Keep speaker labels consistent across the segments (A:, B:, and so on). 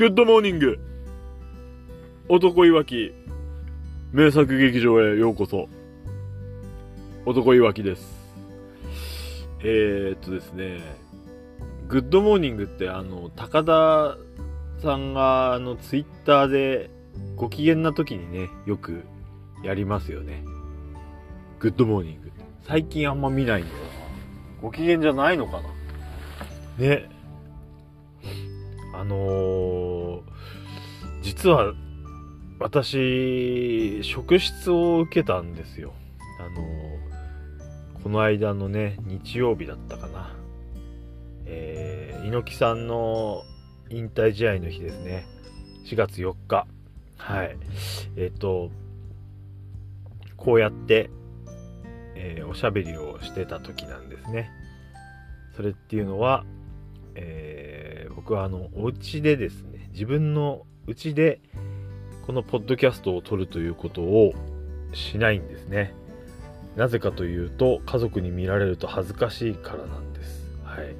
A: Good morning。男いわき。名作劇場へようこそ。男いわきです。えー、っとですね。 Good morning ってあの高田さんがあのツイッターでご機嫌な時にねよくやりますよね。 Good morning。最近あんま見ないんだよ。なご機嫌じゃないのかな？ね。あのー、実は私、職質を受けたんですよ。あの、この間のね、日曜日だったかな。えー、猪木さんの引退試合の日ですね。4月4日。はい。えっ、ー、と、こうやって、えー、おしゃべりをしてた時なんですね。それっていうのは、えー、僕はあの、お家でですね、自分の家でこのポッドキャストを撮るということをしないんですね。なぜかというと、家族に見られると恥ずかしいからなんです。はい。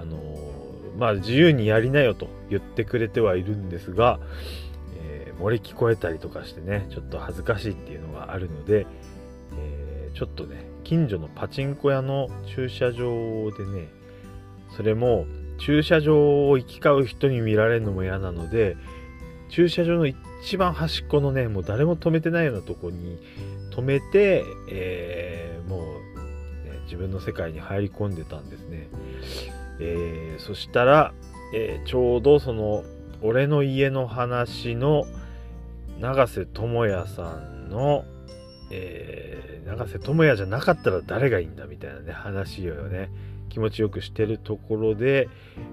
A: あのー、まあ、自由にやりなよと言ってくれてはいるんですが、えー、漏れ聞こえたりとかしてね、ちょっと恥ずかしいっていうのがあるので、えー、ちょっとね、近所のパチンコ屋の駐車場でね、それも駐車場を行き交う人に見られるのも嫌なので駐車場の一番端っこのねもう誰も止めてないようなとこに止めて、えー、もう、ね、自分の世界に入り込んでたんですね、えー、そしたら、えー、ちょうどその俺の家の話の永瀬智也さんの、え、永瀬智也じゃなかったら誰がいいんだみたいなね話をね気持ちよくしてるところで、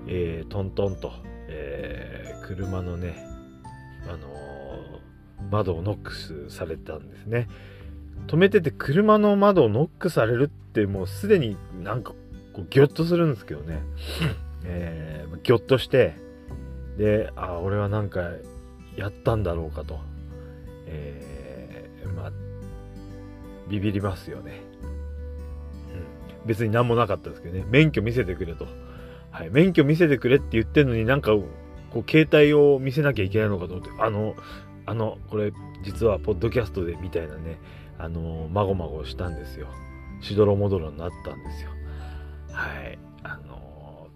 A: えー、トントンと、えー、車のね、あのー、窓をノックスされたんですね。止めてて車の窓をノックされるってもうすでになんかこうギョッとするんですけどね。えー、ギョッとして、で、あ、俺はなんかやったんだろうかと。えー、まあ、ビビりますよね。別に何もなかったですけどね、免許見せてくれと。はい、免許見せてくれって言ってんのになんか、こう、携帯を見せなきゃいけないのかと思って、あの、あの、これ、実は、ポッドキャストでみたいなね、あの、まごまごしたんですよ。しどろもどろになったんですよ。はい。あの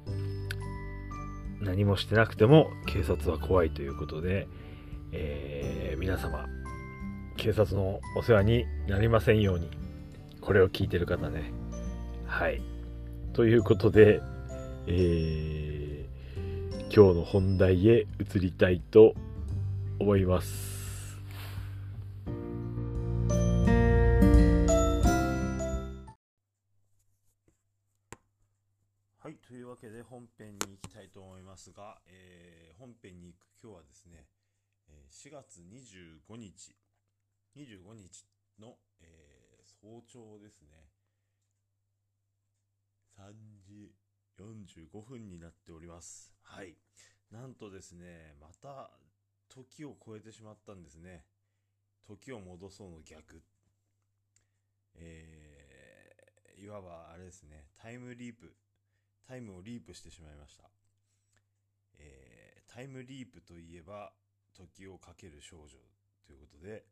A: 何もしてなくても警察は怖いということで、えー、皆様、警察のお世話になりませんように、これを聞いてる方ね、はい。ということで、えー、今日の本題へ移りたいと思います。はい、というわけで本編に行きたいと思いますが、えー、本編に行く今日はですね、4月25日、25日の、えー、早朝ですね。3時45分になっております。はい。なんとですね、また時を超えてしまったんですね。時を戻そうの逆。えー、いわばあれですね、タイムリープ。タイムをリープしてしまいました。えー、タイムリープといえば、時をかける少女ということで、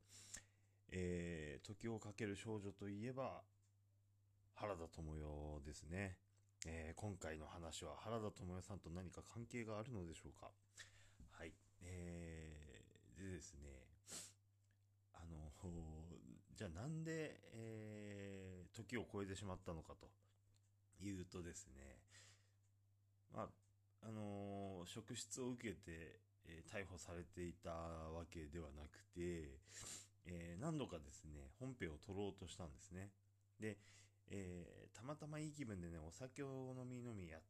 A: えー、時をかける少女といえば、原田智代ですね。えー、今回の話は原田智代さんと何か関係があるのでしょうか？はい。えー、でですね、あの、じゃあなんで、えー、時を超えてしまったのかというとですね、まあ、あの職質を受けて、えー、逮捕されていたわけではなくて、えー、何度かですね、本編を取ろうとしたんですね。で、えー、たまたまいい気分でね、お酒を飲み飲みやっ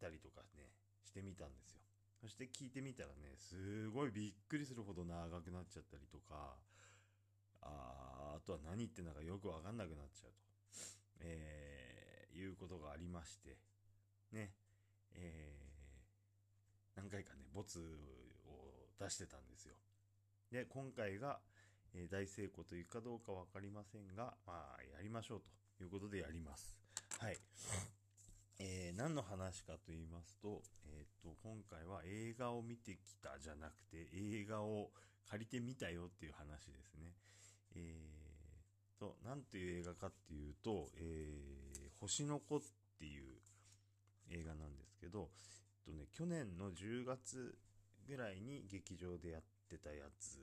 A: たりとかね、してみたんですよ。そして聞いてみたらね、すごいびっくりするほど長くなっちゃったりとか、ああとは何言ってんだかよくわかんなくなっちゃうと、えー、いうことがありまして、ね、えー、何回かね、ボツを出してたんですよ。で、今回が、えー、大成功というかどうかわかりませんが、まあ、やりましょうということでやります。はい。えー、何の話かと言いますと、えっ、と、今回は映画を見てきたじゃなくて、映画を借りてみたよっていう話ですね。えー、と、なんていう映画かっていうと、えー、星の子っていう映画なんですけど、えっとね、去年の10月ぐらいに劇場でやってたやつ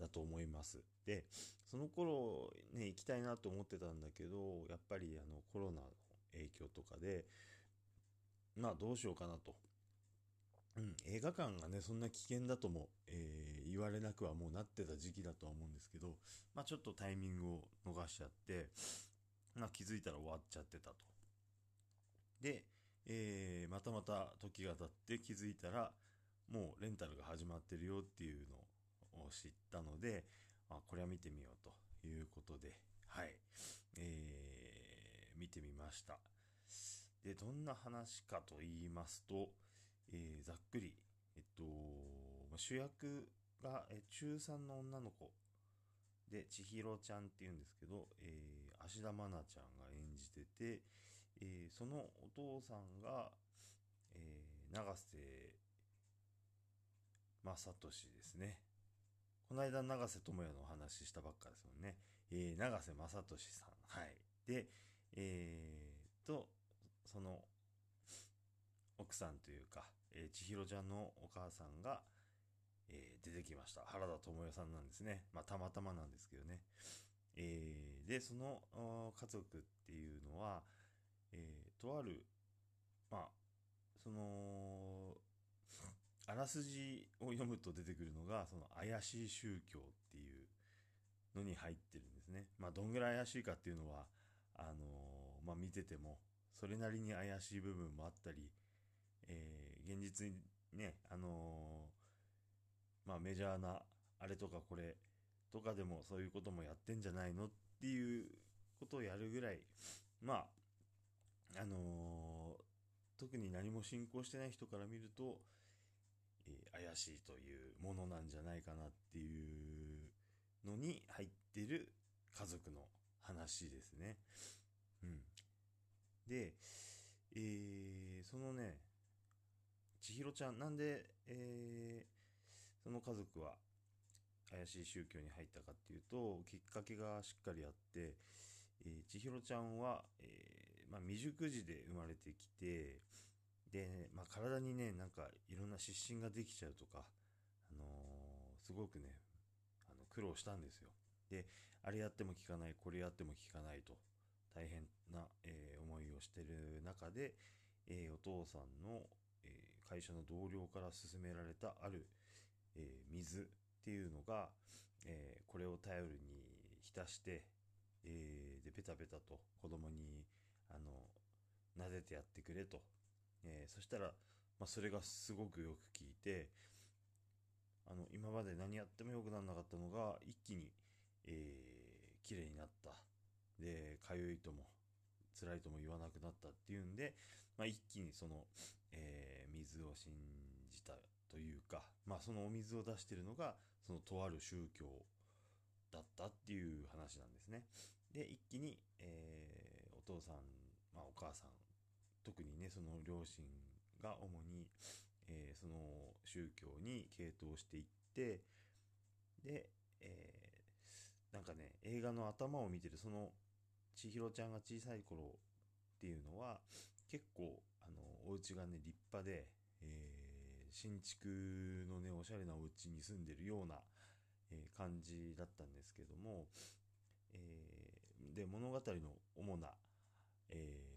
A: だと思います。で、その頃ね、行きたいなと思ってたんだけど、やっぱりあのコロナの影響とかで、まあどうしようかなと。うん、映画館がね、そんな危険だとも、えー、言われなくはもうなってた時期だとは思うんですけど、まあちょっとタイミングを逃しちゃって、まあ気づいたら終わっちゃってたと。で、えー、またまた時が経って気づいたら、もうレンタルが始まってるよっていうのを知ったので、あ、これは見てみようということで、はい、えー、見てみました。で、どんな話かと言いますと、えー、ざっくり、えっと、主役が、え中3の女の子で、千尋ちゃんっていうんですけど、えー、芦田愛菜ちゃんが演じてて、えー、そのお父さんが、えー、永瀬正俊ですね。この間永瀬智也のお話ししたばっかですもんね。えー、永瀬正俊さん。はい。で、えー、と、その、奥さんというか、えー、千尋ちゃんのお母さんが、えー、出てきました。原田智代さんなんですね。まあ、たまたまなんですけどね。えー、で、その家族っていうのは、えー、とある、まあ、その、あらすじを読むと出てくるのが、その怪しい宗教っていうのに入ってるんですね。まあ、どんぐらい怪しいかっていうのは、あのー、まあ、見てても、それなりに怪しい部分もあったり、えー、現実にね、あのー、まあ、メジャーな、あれとかこれとかでもそういうこともやってんじゃないのっていうことをやるぐらい、まあ、あの特に何も信仰してない人から見ると、え、怪しいというものなんじゃないかなっていうのに入ってる家族の話ですね。うん。で、えー、そのね、千尋ちゃん、なんで、えー、その家族は怪しい宗教に入ったかっていうと、きっかけがしっかりあって、えー、千尋ちゃんは、えー、まあ、未熟児で生まれてきて、で、まあ、体にね、なんかいろんな湿疹ができちゃうとか、あのー、すごくね、あの苦労したんですよ。で、あれやっても効かない、これやっても効かないと、大変な、えー、思いをしてる中で、えー、お父さんの、え会社の同僚から勧められたある、え水っていうのが、えこれを頼りに浸して、えで、ペタペタと子供に、あの、撫でてやってくれとえー、そしたら、まあ、それがすごくよく効いて、あの、今まで何やっても良くならなかったのが、一気に、えー、綺麗になった。で、かゆいとも、辛いとも言わなくなったっていうんで、まあ、一気にその、えー、水を信じたというか、まあ、そのお水を出してるのが、そのとある宗教だったっていう話なんですね。で、一気に、えー、お父さん、まあ、お母さん特にねその両親が主に、えー、その宗教に傾倒していってで、えー、なんかね映画の頭を見てるその千尋ちゃんが小さい頃っていうのは結構あのお家がね立派で、えー、新築のねおしゃれなお家に住んでるような、えー、感じだったんですけども、えー、で物語の主な、え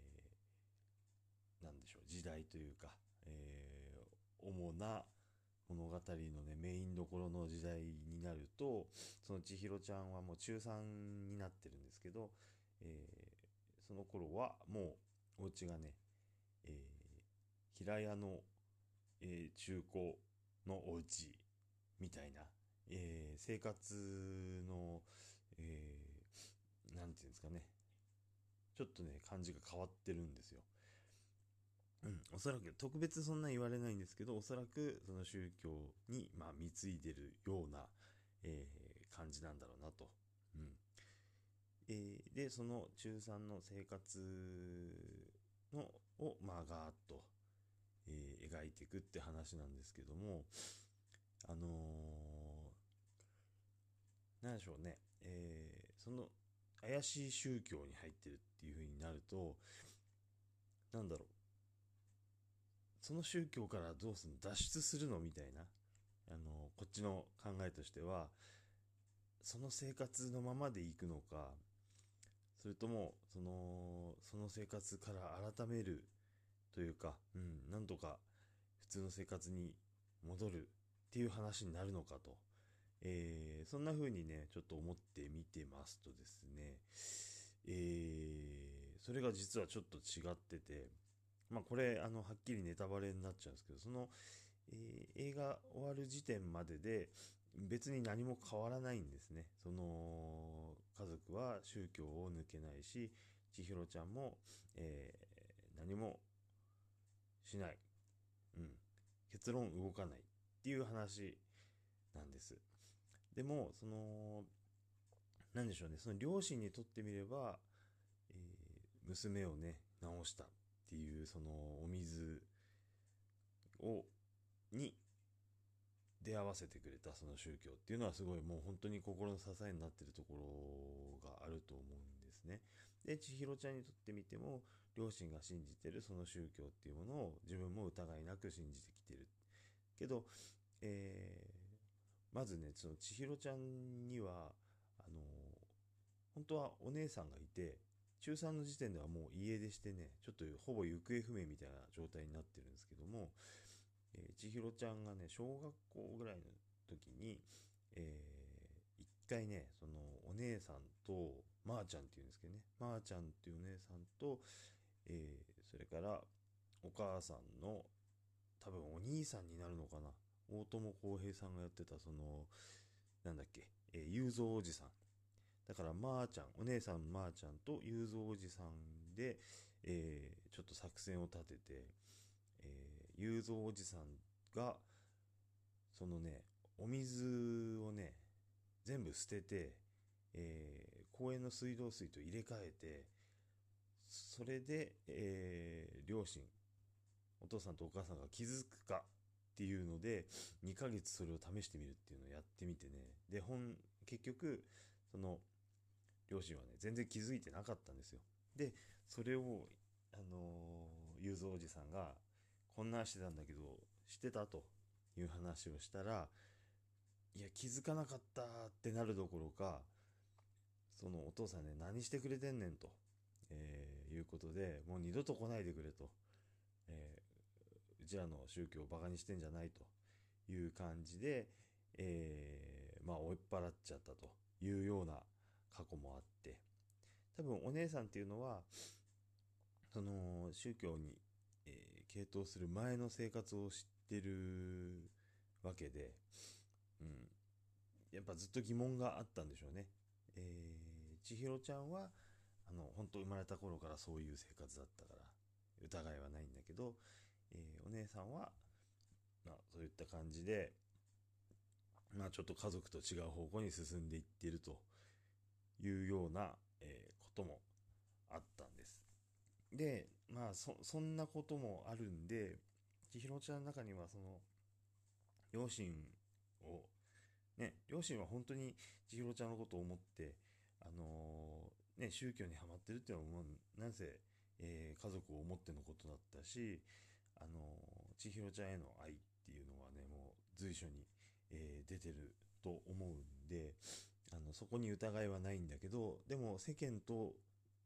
A: なんでしょう、時代というか、えー、主な物語のね、メインどころの時代になると、その千尋ちゃんはもう中3になってるんですけど、えー、その頃はもうお家がね、えー、平屋の、えー、中古のお家みたいな、えー、生活の、えー、なんていうんですかね、ちょっとね、感じが変わってるんですよ。うん、おそらく、特別そんな言われないんですけど、おそらくその宗教に、まあ、貢いでるような、えー、感じなんだろうなと。うん。えー、で、その中3の生活の、
B: を、まあ、ガーッと、えー、描いていくって話なんですけども、あのー、なんでしょうね、えー、その、怪しい宗教に入ってるっていう風になると、なんだろう、その宗教からどうするの脱出するの？みたいな、あの、こっちの考えとしては、その生活のままでいくのか、それとも、その、その生活から改めるというか、うん、なんとか普通の生活に戻るっていう話になるのかと。えー、そんな風にね、ちょっと思ってみてますとですね、えー、それが実はちょっと違ってて、まあこれ、あの、はっきりネタバレになっちゃうんですけど、その、えー、映画終わる時点までで別に何も変わらないんですね。その、家族は宗教を抜けないし、千尋ちゃんも、えー、何もしない。うん。結論動かないっていう話なんです。でも、その、なんでしょうね、その両親にとってみれば、えー、娘をね、治したっていう、そのお水を、に出会わせてくれたその宗教っていうのはすごいもう本当に心の支えになってるところがあると思うんですね。で、千尋ちゃんにとってみても、両親が信じてるその宗教っていうものを自分も疑いなく信じてきてる。けど、えー、まずね、その千尋ちゃんには、あの、本当はお姉さんがいて、中3の時点ではもう家出してね、ちょっとほぼ行方不明みたいな状態になってるんですけども、えー、千尋ちゃんがね、小学校ぐらいの時に、えー、一回ね、そのお姉さんと、まー、ちゃんっていうんですけどね、まー、ちゃんっていうお姉さんと、えー、それからお母さんの多分お兄さんになるのかな大友康平さんがやってたそのなんだっけ、えー、雄三おじさん。だからまーちゃんお姉さんまーちゃんと雄三おじさんで、えー、ちょっと作戦を立てて、えー、雄三おじさんがそのねお水をね全部捨てて、えー、公園の水道水と入れ替えてそれで、えー、両親お父さんとお母さんが気づくかっていうので、2ヶ月それを試してみるっていうのをやってみてね。で、本、結局、その、両親はね、全然気づいてなかったんですよ。で、それを、あの、ゆうぞおじさんが、こんなんしてたんだけど、知ってたという話をしたら、いや、気づかなかったってなるどころか、そのお父さんね、何してくれてんねんと、えー、いうことで、もう二度と来ないでくれと。えー、うちらの宗教をバカにしてんじゃないという感じで、えー、まあ追いっ払っちゃったというような過去もあって多分お姉さんっていうのはその宗教に、えー、傾倒する前の生活を知ってるわけで、うん、やっぱずっと疑問があったんでしょうね。えー、千尋ちゃんはあの本当生まれた頃からそういう生活だったから疑いはないんだけど、えー、お姉さんは、まあ、そういった感じで、まあ、ちょっと家族と違う方向に進んでいってるというような、えー、こともあったんです。で、まあ、そ、そんなこともあるんで、千尋ちゃんの中には、その、両親を、ね、両親は本当に千尋ちゃんのことを思って、あのー、ね、宗教にはまってるっていうのはもう、なんせ、えー、家族を思ってのことだったし、あの、千尋ちゃんへの愛っていうのはね、もう随所に、えー、出てると思うんで、あの、そこに疑いはないんだけど、でも世間と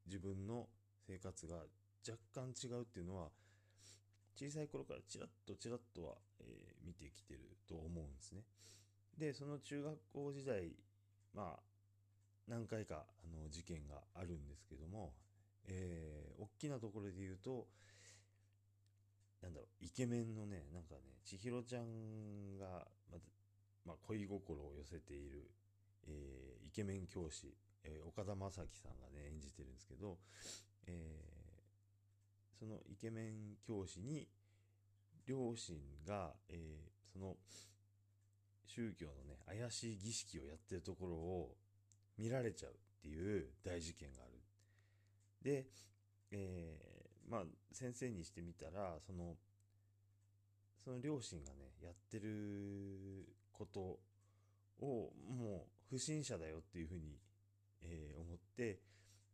B: 自分の生活が若干違うっていうのは、小さい頃からチラッとチラッとは、えー、見てきてると思うんですね。で、その中学校時代、まあ、何回かあの事件があるんですけども、えー、大きなところで言うと、なんだろう、イケメンのね、なんかね、千尋ちゃんが、ままあ、恋心を寄せている、えー、イケメン教師、えー、岡田将生さんがね、演じてるんですけど、えー、そのイケメン教師に、両親が、えー、その、宗教のね、怪しい儀式をやってるところを見られちゃうっていう大事件がある。で、えー、まあ先生にしてみたらそのその両親がねやってることをもう不審者だよっていうふうに、えー思って、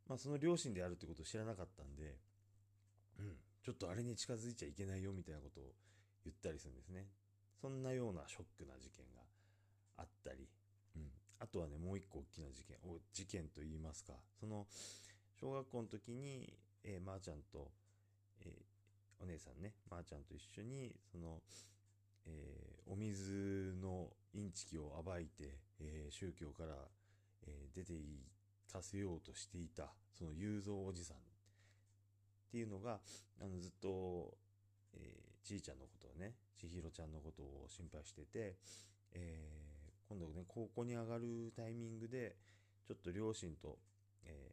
B: まあ、その両親であるってことを知らなかったんで、うん、ちょっとあれに近づいちゃいけないよみたいなことを言ったりするんですね。そんなようなショックな事件があったり、うん、あとはねもう一個大きな事件お事件といいますかその小学校の時に、えー、まー、ちゃんと、えーお姉さんねまー、ちゃんと一緒にその、えーお水のインチキを暴いて、えー宗教から、えー出ていかせようとしていたその雄三おじさんっていうのがあのずっと、えーちいちゃんのことをねちひろちゃんのことを心配してて、えー今度ね高校に上がるタイミングでちょっと両親と、え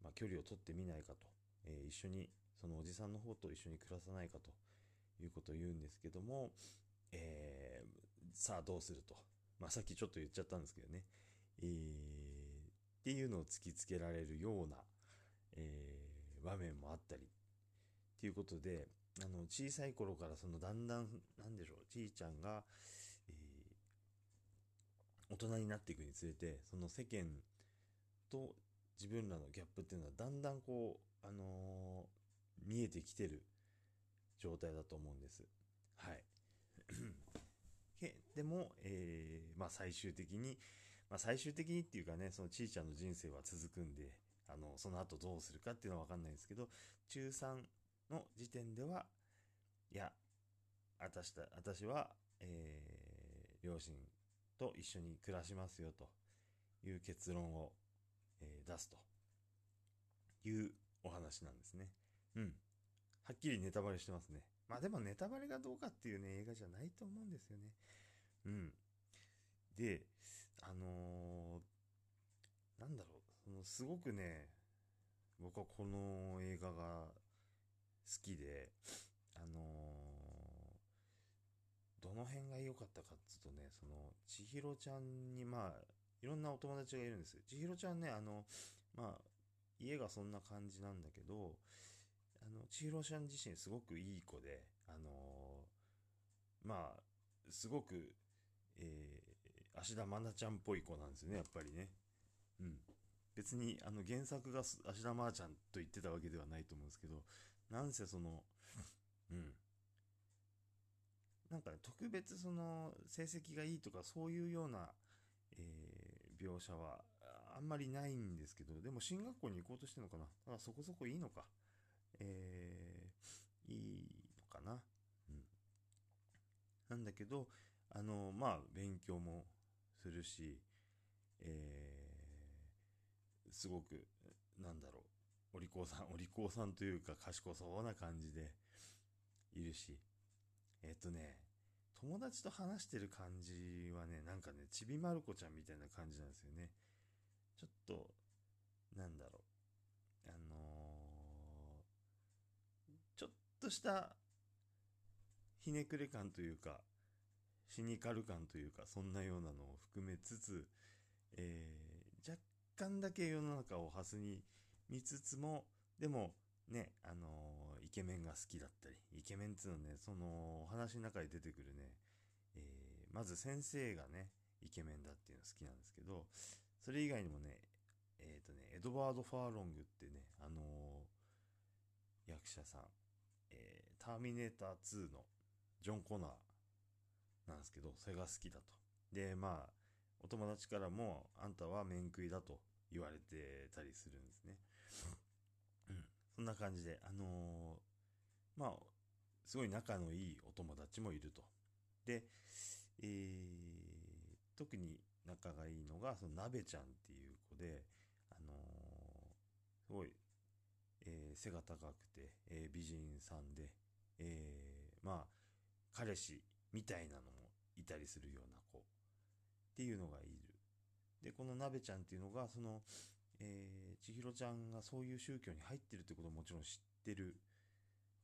B: ーまあ、距離を取ってみないかと、えー一緒にそのおじさんの方と一緒に暮らさないかということを言うんですけども、えーさあどうすると、まあ、さっきちょっと言っちゃったんですけどね、えーっていうのを突きつけられるような、えー場面もあったりっていうことであの小さい頃からそのだんだんなんでしょうちいちゃんが、えー大人になっていくにつれてその世間と自分らのギャップっていうのはだんだんこう、あのー見えてきてる状態だと思うんです。はい。けでも、えーまあ最終的に、まあ最終的にっていうかね、そのちいちゃんの人生は続くんで、あの、その後どうするかっていうのはわかんないんですけど、中3の時点では、いや、私た、私は、えー両親と一緒に暮らしますよという結論を、えー出すというお話なんですね。うん。はっきりネタバレしてますね。まあでもネタバレがどうかっていうね、映画じゃないと思うんですよね。うん。で、あのーなんだろう、そのすごくね、僕はこの映画が好きで、あのーどの辺が良かったかっつうとね、その、千尋ちゃんに、まあ、いろんなお友達がいるんです。千尋ちゃんね、あの、まあ、家がそんな感じなんだけど、あの、千尋ちゃん自身すごくいい子で、あのーまあ、すごく、えー、芦田愛菜ちゃんっぽい子なんですよね、やっぱりね。うん。別に、あの、原作が芦田愛菜ちゃんと言ってたわけではないと思うんですけど、なんせその、うん。なんかね、特別その、成績がいいとかそういうような、えー描写はああんまりないんですけど、でも進学校に行こうとしてるのかな。だからそこそこいいのか。えーいいのかな？うん。なんだけど、あの、まあ、勉強もするし、えーすごく、なんだろう、お利口さん、お利口さんというか賢そうな感じでいるし、えっとね、友達と話してる感じはね、なんかね、ちびまる子ちゃんみたいな感じなんですよね。ちょっと、なんだろう、あのーちょっとした、ひねくれ感というか、シニカル感というか、そんなようなのを含めつつ、えー若干だけ世の中をハスに見つつも、でも、ね、あのーイケメンが好きだったり、イケメンっていうのはね、その、お話の中で出てくるね、えーまず先生がね、イケメンだっていうの好きなんですけど、それ以外にもね、えっ、とね、エドワード・ファーロングってね、あのー役者さん、ターミネーター2のジョン・コナーなんですけど、それが好きだと。で、まあ、お友達からも、あんたは面食いだと言われてたりするんですね。うん。そんな感じで、あのーまあ、すごい仲のいいお友達もいると。で、えー特に仲がいいのが、その鍋ちゃんっていう子で、あのーすごい、えー背が高くて、えー美人さんで、えーまあ、彼氏みたいなのもいたりするような子っていうのがいる。で、この鍋ちゃんっていうのが、その、えー、千尋ちゃんがそういう宗教に入ってるってことをもちろん知ってる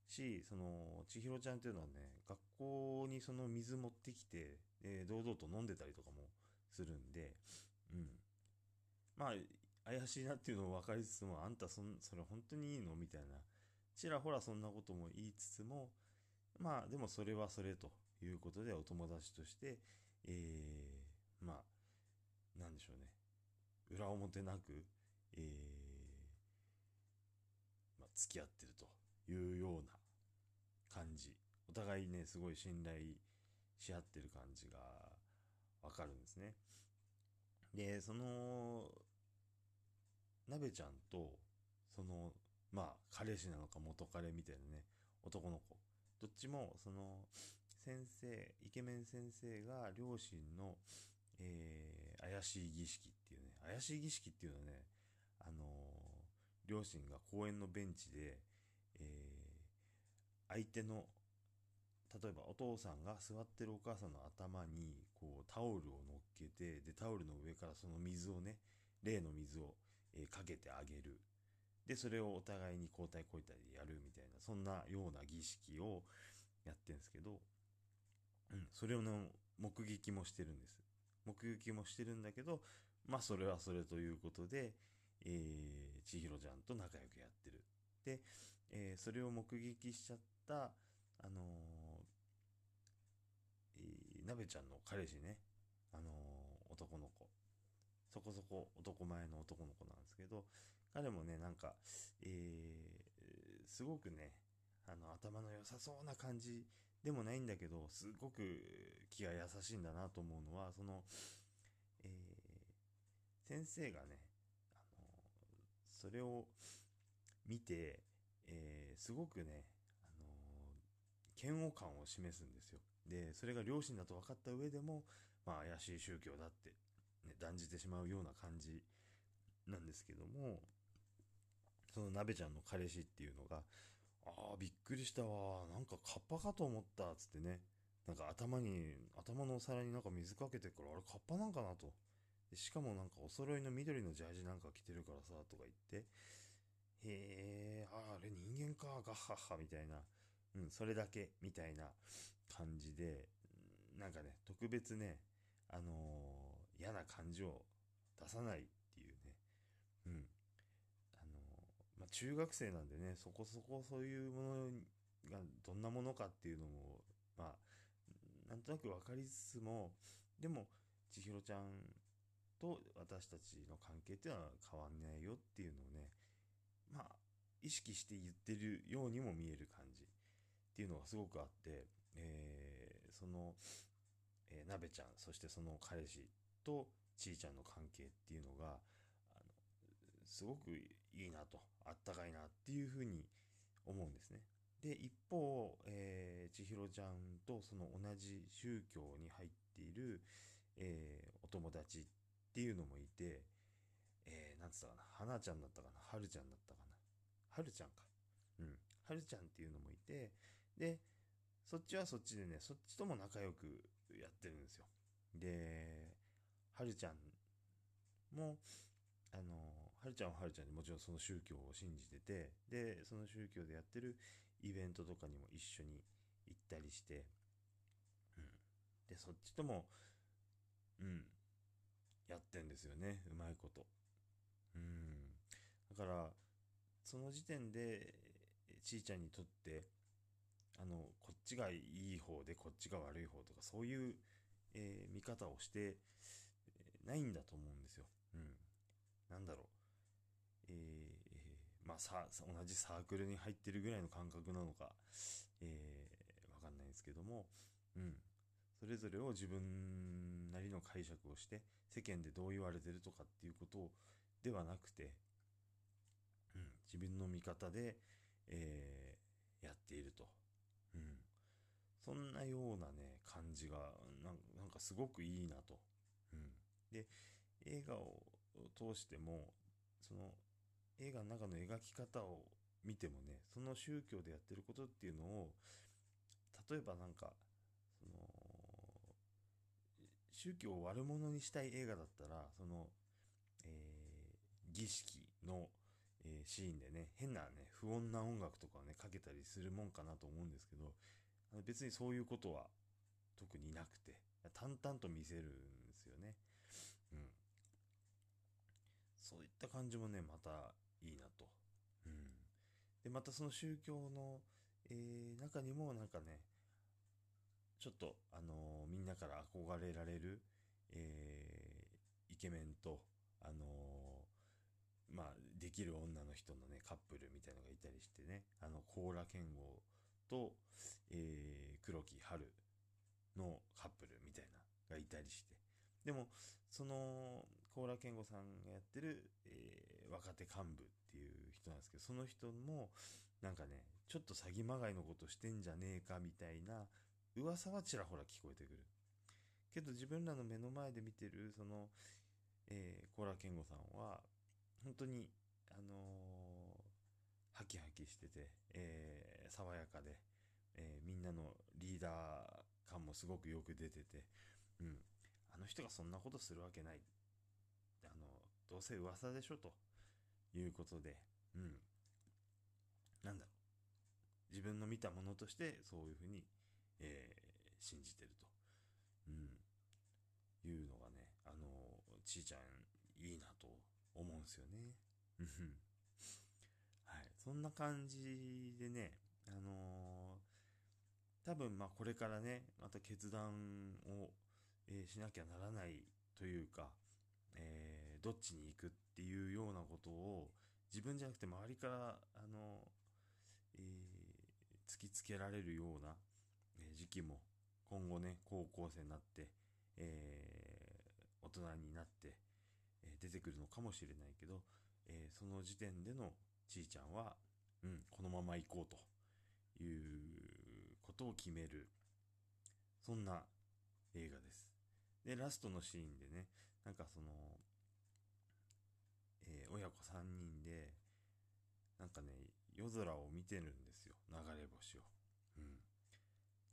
B: し、その、千尋ちゃんっていうのはね、学校にその水持ってきて、えー堂々と飲んでたりとかもするんで、うん。まあ、怪しいなっていうのを分かりつつも、あんたそん、それ本当にいいの？みたいなちらほらそんなことも言いつつも、まあでもそれはそれということでお友達として、えー、まあ、なんでしょうね。裏表なく、えー、まあ、付き合ってるというような感じ。お互いね、すごい信頼し合ってる感じがわかるんですね。で、その、なべちゃんと、その、まあ、彼氏なのか元彼みたいなね、男の子。どっちも、その、先生、イケメン先生が両親の、えー、怪しい儀式っていうね、怪しい儀式っていうのはね、あのー、両親が公園のベンチで、えー、相手の、例えばお父さんが座ってるお母さんの頭に、こう、タオルを乗っけて、で、タオルの上からその水をね、例の水を、えー、かけてあげる。で、それをお互いに交代交代でやるみたいな、そんなような儀式をやってんですけど、うん、それをの目撃もしてるんです。目撃もしてるんだけど、まあそれはそれということで、えー、千尋ちゃんと仲良くやってる。で、えー、それを目撃しちゃった、あのー、えー、なべちゃんの彼氏ね、あのー、男の子。そこそこ男前の男の子なんですけど、彼もね、なんか、えー、すごくね、あの、頭の良さそうな感じでもないんだけど、すごく気が優しいんだなと思うのは、その、えー、先生がね、あの、それを見て、えー、すごくね、あの、嫌悪感を示すんですよ。で、それが両親だと分かった上でも、まあ、怪しい宗教だって、ね、断じてしまうような感じなんですけども、その鍋ちゃんの彼氏っていうのが、ああ、びっくりしたわ。なんかカッパかと思った。つってね。なんか頭に、頭のお皿になんか水かけてから、あれカッパなんかなと。しかもなんかお揃いの緑のジャージなんか着てるからさ、とか言って。へえ、ああ、あれ人間か、ガッハッハ、みたいな。うん、それだけ、みたいな感じで、なんかね、特別ね、あのー、嫌な感じを出さないっていうね。うん。まあ、中学生なんでね、そこそこそういうものがどんなものかっていうのも、まあ、なんとなく分かりつつも、でも、千尋ちゃんと私たちの関係っていうのは変わんないよっていうのをね、まあ、意識して言ってるようにも見える感じっていうのがすごくあって、えー、その、えー、なべちゃん、そしてその彼氏とちいちゃんの関係っていうのが、あのすごくいいなと。あったかいなっていうふうに思うんですね。で、一方、えー、千尋ちゃんとその同じ宗教に入っている、えー、お友達っていうのもいて、えー、なんつったかな、花ちゃんだったかな、はるちゃんだったかな、はるちゃんか。うん、はるちゃんっていうのもいて、で、そっちはそっちでね、そっちとも仲良くやってるんですよ。で、はるちゃんも、あのはるちゃんははるちゃんでもちろんその宗教を信じてて、で、その宗教でやってるイベントとかにも一緒に行ったりして、うん。で、そっちとも、うん、やってんですよね、うまいこと。うん。だから、その時点で、ちいちゃんにとって、あの、こっちがいい方で、こっちが悪い方とか、そういう、えー、見方をしてないんだと思うんですよ。うん。なんだろう。えー、まあさ、同じサークルに入ってるぐらいの感覚なのか、えー、わかんないですけども、うん。それぞれを自分なりの解釈をして、世間でどう言われてるとかっていうことではなくて、うん、自分の見方で、えー、やっていると。うん。そんなようなね、感じが、なんかすごくいいなと。うん。で、映画を通しても、その映画の中の描き方を見てもね、その宗教でやってることっていうのを、例えばなんか、その、宗教を悪者にしたい映画だったら、その、えー、儀式の、えー、シーンでね、変なね、不穏な音楽とかをね、かけたりするもんかなと思うんですけど、別にそういうことは特になくて、淡々と見せるんですよね。うん。そういった感じもね、またいいなと。うん。で、またその宗教の、えー中にもなんかね、ちょっと、あのーみんなから憧れられる、えーイケメンと、あのーまあ、できる女の人のね、カップルみたいのがいたりしてね、あの、甲羅剣豪と、え黒木春のカップルみたいな、がいたりして。でも、その、甲羅健吾さんがやってる、えー若手幹部っていう人なんですけど、その人も、なんかね、ちょっと詐欺まがいのことしてんじゃねえかみたいな噂はちらほら聞こえてくる。けど自分らの目の前で見てる、その、えー、甲羅健吾さんは、本当に、あのーハキハキしてて、えー爽やかで、えーみんなのリーダー感もすごくよく出てて、うん。あの人がそんなことするわけない。あの、どうせ噂でしょということで、うん。なんだろう。自分の見たものとしてそういうふうに、えー信じてると。うん。いうのがね、あの、ちいちゃんいいなと思うんですよね。うん。はい。そんな感じでね、あのー多分まあこれからね、また決断を、えーしなきゃならないというか、えーどっちに行くっていうようなことを自分じゃなくて周りから、あのえー突きつけられるような、え時期も今後ね、高校生になって、えー大人になって、え出てくるのかもしれないけど、えその時点でのちいちゃんは、うん、このまま行こうということを決める、そんな映画です。で、ラストのシーンでね、なんかその、えー親子3人で、なんかね、夜空を見てるんですよ。流れ星を。うん。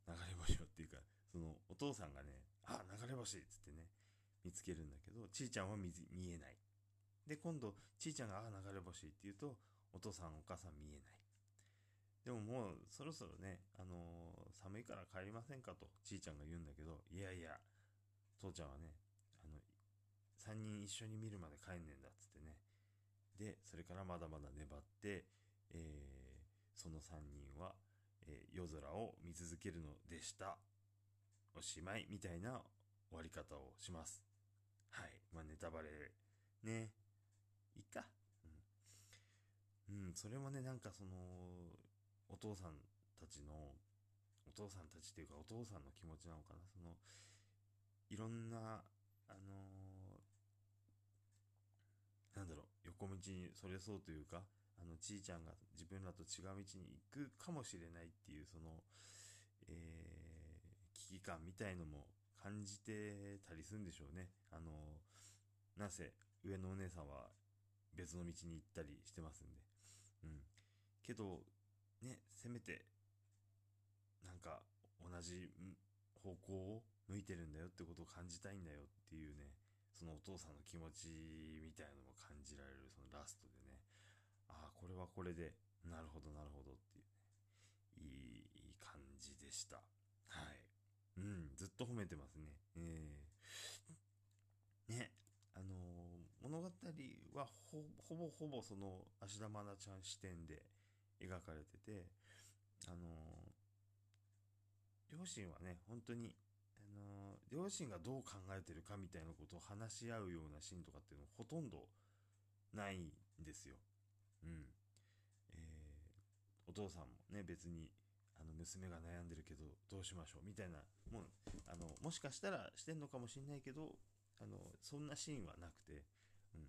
B: 流れ星をっていうか、その、お父さんがね、あ、流れ星っつってね、見つけるんだけど、ちいちゃんは見見えない。で、今度、ちいちゃんが、あ、流れ星って言うと、お父さん、お母さん見えない。でももう、そろそろね、あのー寒いから帰りませんかと、ちいちゃんが言うんだけど、いやいや、父ちゃんはね、あの、3人一緒に見るまで帰んねんだっつってね。で、それからまだまだ粘って、えーその3人は、えー夜空を見続けるのでした。おしまい、みたいな終わり方をします。はい。まあ、ネタバレ、ね。いいか。うん。うん、それもね、なんかその、お父さんたちの、お父さんたちっていうか、お父さんの気持ちなのかな。その、いろんな、あのーなんだろう、横道にそれそうというか、あの、ちいちゃんが自分らと違う道に行くかもしれないっていう、その、えー危機感みたいのも感じてたりするんでしょうね。あのなぜ、上のお姉さんは別の道に行ったりしてますんで。うん。けど、ね、せめて、なんか、同じ方向を向いてるんだよってことを感じたいんだよっていうね、そのお父さんの気持ちみたいなのも感じられる、そのラストでね、ああ、これはこれで、なるほど、なるほどっていうね、いい、感じでした。はい。うん、ずっと褒めてますね。ええね、あのー物語はほぼほぼその芦田愛菜ちゃん視点で描かれてて、あのー両親はね、本当に、両親がどう考えてるかみたいなことを話し合うようなシーンとかっていうのほとんどないんですよ。うん。えーお父さんもね、別に、あの、娘が悩んでるけど、どうしましょうみたいな、もう、あの、もしかしたらしてんのかもしんないけど、あの、そんなシーンはなくて、うん。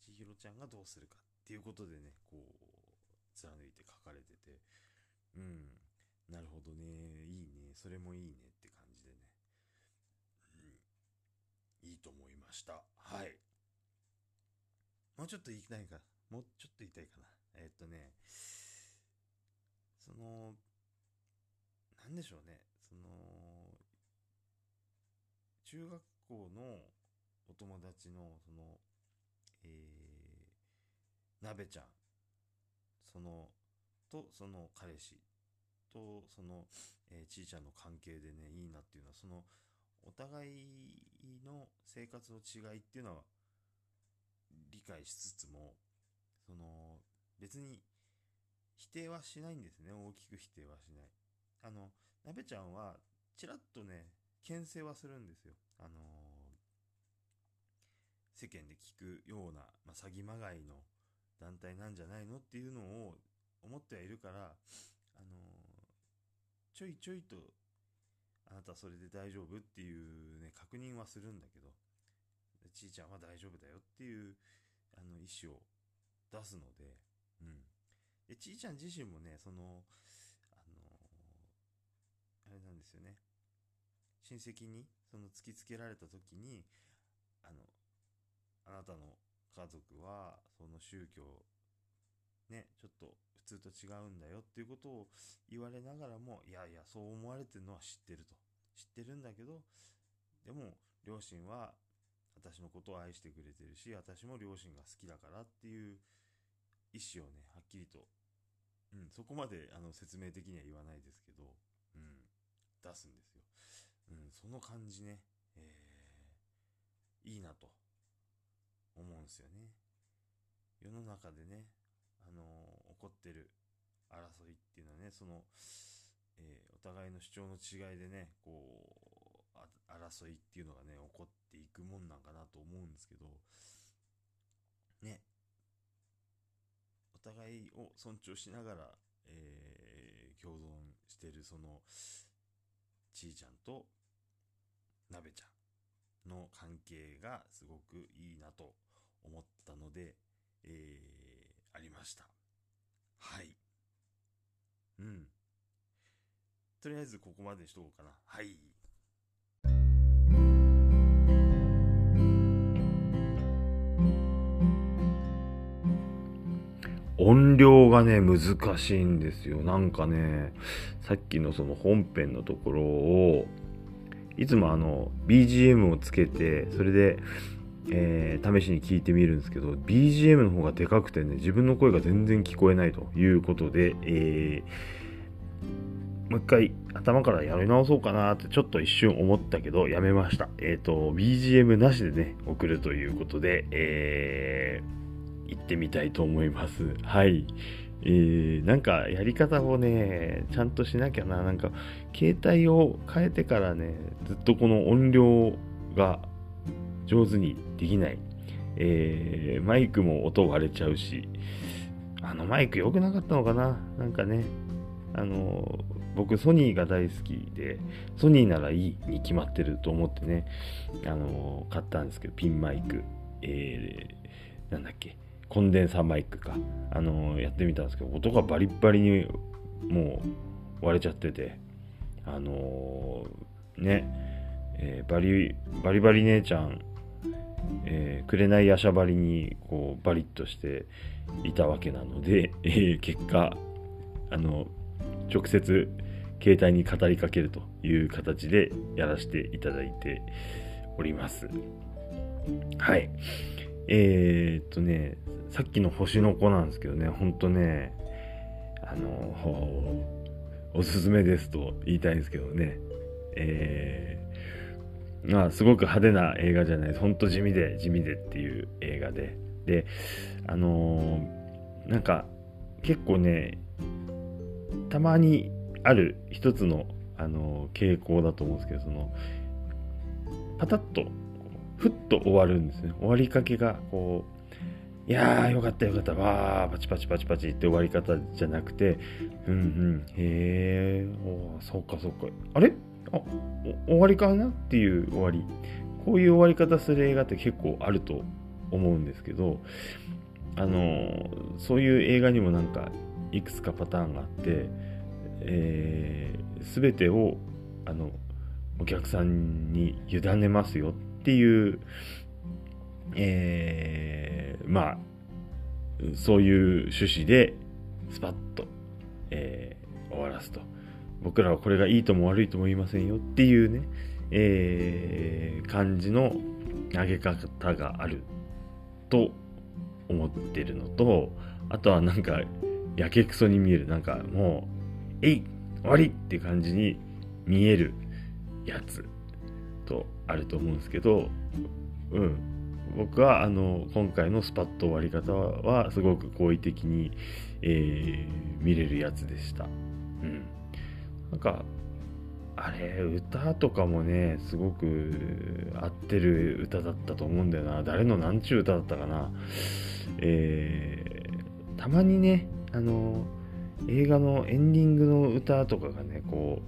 B: 千尋ちゃんがどうするかっていうことでね、こう、貫いて書かれてて、うん。なるほどね、いいね、それもいいねって感じでね、うん、いいと思いました。はい。もうちょっと言いたいか、もうちょっと言いたいかな。えっとね、その、なんでしょうね、その、中学校のお友達の、その、えー、なべちゃん、その、と、その彼氏と、その、えーちいちゃんの関係でね、いいなっていうのは、その、お互いの生活の違いっていうのは、理解しつつも、その、別に、否定はしないんですね。大きく否定はしない。あの、なべちゃんは、ちらっとね、牽制はするんですよ。あの世間で聞くような、まあ、詐欺まがいの団体なんじゃないのっていうのを思ってはいるから、あのちょいちょいと、あなたそれで大丈夫？っていうね、確認はするんだけど、ちいちゃんは大丈夫だよっていう、あの、意思を出すので、うん。で、ちいちゃん自身もね、その、あのあれなんですよね。親戚に、その突きつけられた時に、あの、あなたの家族は、その宗教、ね、ちょっと通と違うんだよっていうことを言われながらも、いやいや、そう思われてるのは知ってると。知ってるんだけど、でも、両親は私のことを愛してくれてるし、私も両親が好きだからっていう意思をね、はっきりと、うん、そこまであの説明的には言わないですけど、うん、出すんですよ。うん、その感じね、えー、いいなと思うんですよね。世の中でね、あの起こってる争いっていうのはね、その、えーお互いの主張の違いでね、こう、争いっていうのがね、起こっていくもんなんかなと思うんですけど、ね、お互いを尊重しながら、えー共存してるその、ちいちゃんと、なべちゃんの関係がすごくいいなと思ったので、えーありました。はい。うん。とりあえずここまでにしとこうかな。はい。
A: 音量がね、難しいんですよ。なんかね、さっきのその本編のところを、いつもあの、BGM をつけて、それで、えー試しに聞いてみるんですけど、BGM の方がでかくてね、自分の声が全然聞こえないということで、えーもう一回頭からやり直そうかなってちょっと一瞬思ったけど、やめました。えっ、と、BGM なしでね、送るということで、えー、行ってみたいと思います。はい。えー、なんかやり方をね、ちゃんとしなきゃな。なんか、携帯を変えてからね、ずっとこの音量が上手にできない。えー、マイクも音割れちゃうし、あのマイク良くなかったのかな？なんかね、あの、僕ソニーが大好きで、ソニーならいいに決まってると思ってね、あの、買ったんですけど、ピンマイク、えー、なんだっけ、コンデンサーマイクか、あの、やってみたんですけど、音がバリッバリにもう割れちゃってて、あのね、えーバリ、バリバリ姉ちゃん、えー、紅ヤシャバリにこうバリッとしていたわけなので、えー結果あの直接携帯に語りかけるという形でやらせていただいております。はい。えー、っとねさっきの星の子なんですけどねほんとねあのおすすめですと言いたいんですけどねえまあ、すごく派手な映画じゃないです。ほんと地味で、地味でっていう映画で。で、あのーなんか、結構ね、たまにある一つの、あのー傾向だと思うんですけど、その、パタッと、ふっと終わるんですね。終わりかけが、こう、いやー、よかったよかった、わー、パチパチパチパチって終わり方じゃなくて、うんうん、へー、おーそうかそうか。あれあ終わりかなっていう終わりこういう終わり方する映画って結構あると思うんですけどあのそういう映画にもなんかいくつかパターンがあって、えー、全てをあのお客さんに委ねますよっていう、えー、まあそういう趣旨でスパッと、えー終わらすと。僕らはこれがいいとも悪いとも言いませんよっていうね、えー感じの投げ方があると思ってるのと、あとはなんか、やけくそに見える。なんかもう、えい終わりって感じに見えるやつとあると思うんですけど、うん。
B: 僕はあの今回のスパッと終わり方はすごく好意的に、えー、見れるやつでした。うん。なんか、あれ、歌とかもね、すごく合ってる歌だったと思うんだよな。誰の何ちゅう歌だったかな。えー、たまにね、あの、映画のエンディングの歌とかがね、こ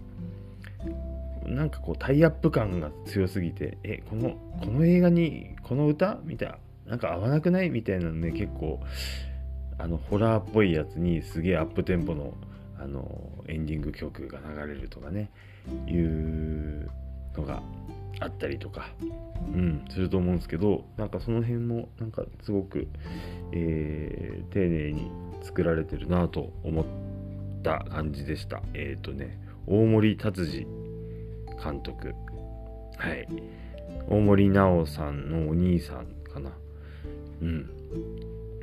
B: う、なんかこうタイアップ感が強すぎて、え、この、この映画にこの歌？みたいな、なんか合わなくない？みたいなのね、結構、あの、ホラーっぽいやつにすげえアップテンポの、あの、エンディング曲が流れるとかね、いうのがあったりとか、うん、すると思うんですけど、なんかその辺も、なんかすごく、えー、丁寧に作られてるなと思った感じでした。えっ、ー、とね、大森達治監督。はい。大森直さんのお兄さんかな。うん。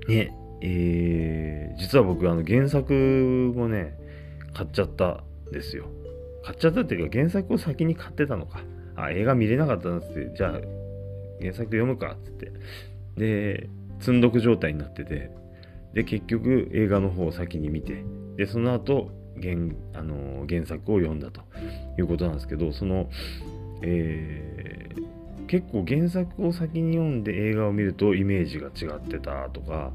B: ね、えー、実は僕、あの原作もね、買っちゃったんですよ。買っちゃったっていうか、原作を先に買ってたのか。あ、映画見れなかったなって、じゃあ、原作読むかっつって。で、積んどく状態になってて、で、結局映画の方を先に見て、で、その後、原あの原作を読んだということなんですけど、その、えー、結構原作を先に読んで映画を見るとイメージが違ってたとか、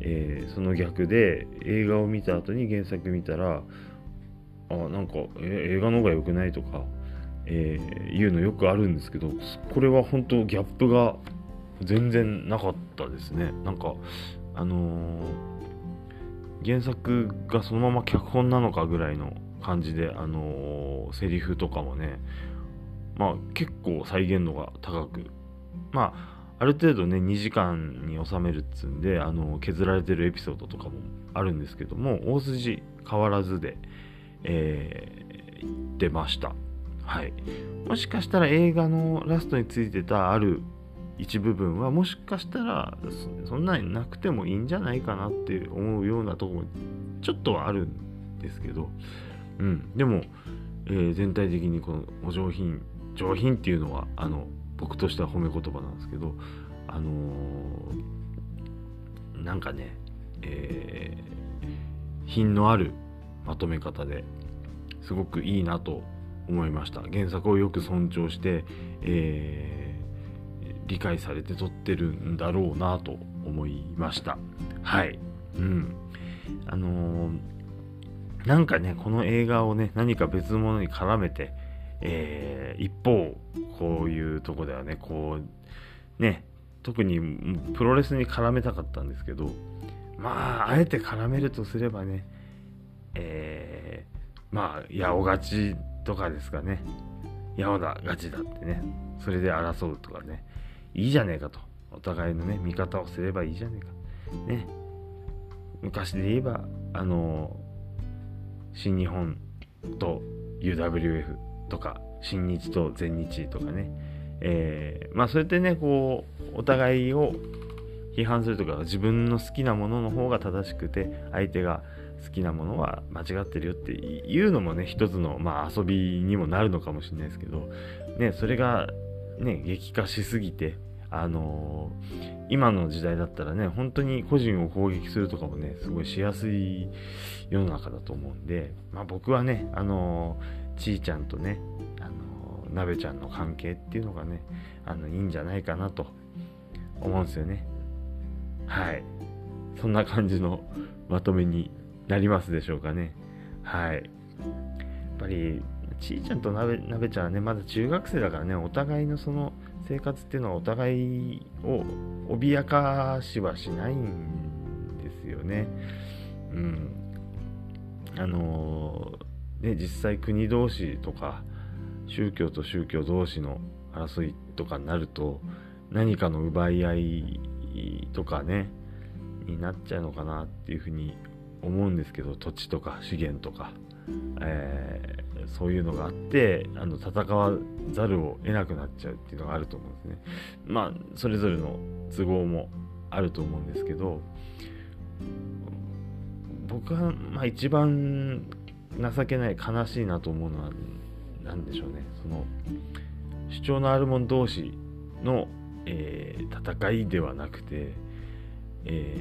B: えー、その逆で映画を見た後に原作見たらあなんか、え映画の方が良くないとか、えー、いうのよくあるんですけどこれは本当ギャップが全然なかったですね。なんかあのー、原作がそのまま脚本なのかぐらいの感じであのー、セリフとかもねまあ結構再現度が高くまあある程度ね2時間に収めるっつうんであの削られてるエピソードとかもあるんですけども大筋変わらずで、えー、言ってました。はい。もしかしたら映画のラストについてたある一部分はもしかしたらそんなになくてもいいんじゃないかなって思うようなとこもちょっとはあるんですけど、うん、でも、えー、全体的にこのお上品上品っていうのはあの僕としては褒め言葉なんですけどあのー、なんかね、えー、品のあるまとめ方ですごくいいなと思いました原作をよく尊重して、えー理解されて撮ってるんだろうなと思いました。はい。うん。あのー、なんかね、この映画をね、何か別のものに絡めて、えー、一方、こういうとこではね、こう、ね、特にプロレスに絡めたかったんですけど、まあ、あえて絡めるとすればね、えー、まあ、八尾勝ちとかですかね。八尾田勝ちだってね。それで争うとかね。いいじゃねえかと。お互いのね、味方をすればいいじゃねえか。ね。昔で言えば、あの新日本と UWF とか、新日と全日とかね。えー、まあ、それってね、こう、お互いを批判するとか、自分の好きなものの方が正しくて、相手が好きなものは間違ってるよっていうのもね、一つの、まあ、遊びにもなるのかもしれないですけど、ね、それがね、激化しすぎて、あのー、今の時代だったらね、本当に個人を攻撃するとかもね、すごいしやすい世の中だと思うんで、まあ僕はね、あのー、ちーちゃんとね、あのー、なべちゃんの関係っていうのがね、あの、いいんじゃないかなと思うんですよね。はい。そんな感じのまとめになりますでしょうかね。はい。やっぱり、ちーちゃんとなべなべちゃんはね、まだ中学生だからね、お互いのその生活っていうのはお互いを脅かしはしないんですよね。うん。あのー、ね、実際国同士とか、宗教と宗教同士の争いとかになると、何かの奪い合いとかね、になっちゃうのかなっていうふうに思うんですけど、土地とか資源とか。えー、そういうのがあってあの戦わざるを得なくなっちゃうっていうのがあると思うんですね。まあそれぞれの都合もあると思うんですけど僕はまあ一番情けない悲しいなと思うのは何でしょうねその主張のある者同士の、
A: えー、戦いではなくて、え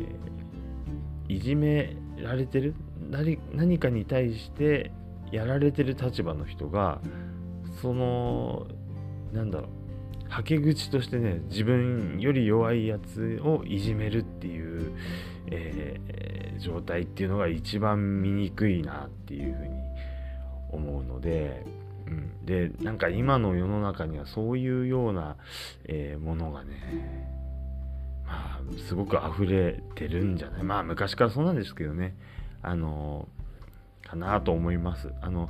A: ー、いじめられてる？何何かに対してやられてる立場の人がそのなんだろうはけ口としてね自分より弱いやつをいじめるっていう、えー、状態っていうのが一番醜いなっていうふうに思うので、うん、でなんか今の世の中にはそういうような、えー、ものがねまあすごく溢れてるんじゃない？まあ昔からそうなんですけどねあのかなと思いますあの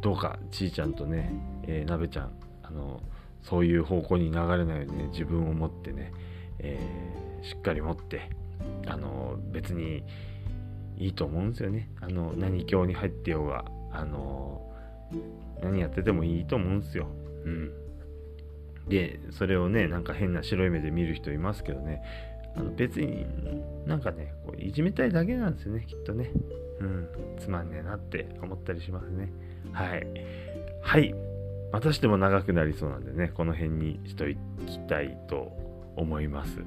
A: どうかちーちゃんとね、えー、なべちゃんあのそういう方向に流れないようにね自分を持ってね、えー、しっかり持ってあの別にいいと思うんですよねあの何教に入ってようがあの何やっててもいいと思うんですよ。うん。で、それをね、なんか変な白い目で見る人いますけどね、あの別になんかね、こういじめたいだけなんですよね、きっとね。うん、つまんねえなって思ったりしますね。はい。はい。またしても長くなりそうなんでね、この辺にしときたいと思います。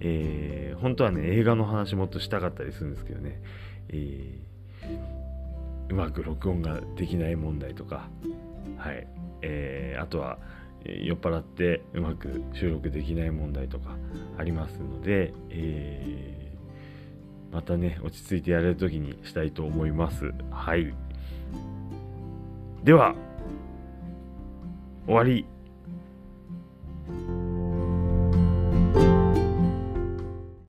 A: えー、本当はね、映画の話もっとしたかったりするんですけどね、えーうまく録音ができない問題とか、はいえー、あとは酔っ払ってうまく収録できない問題とかありますので、えー、またね落ち着いてやれる時にしたいと思います。はい。では終わり。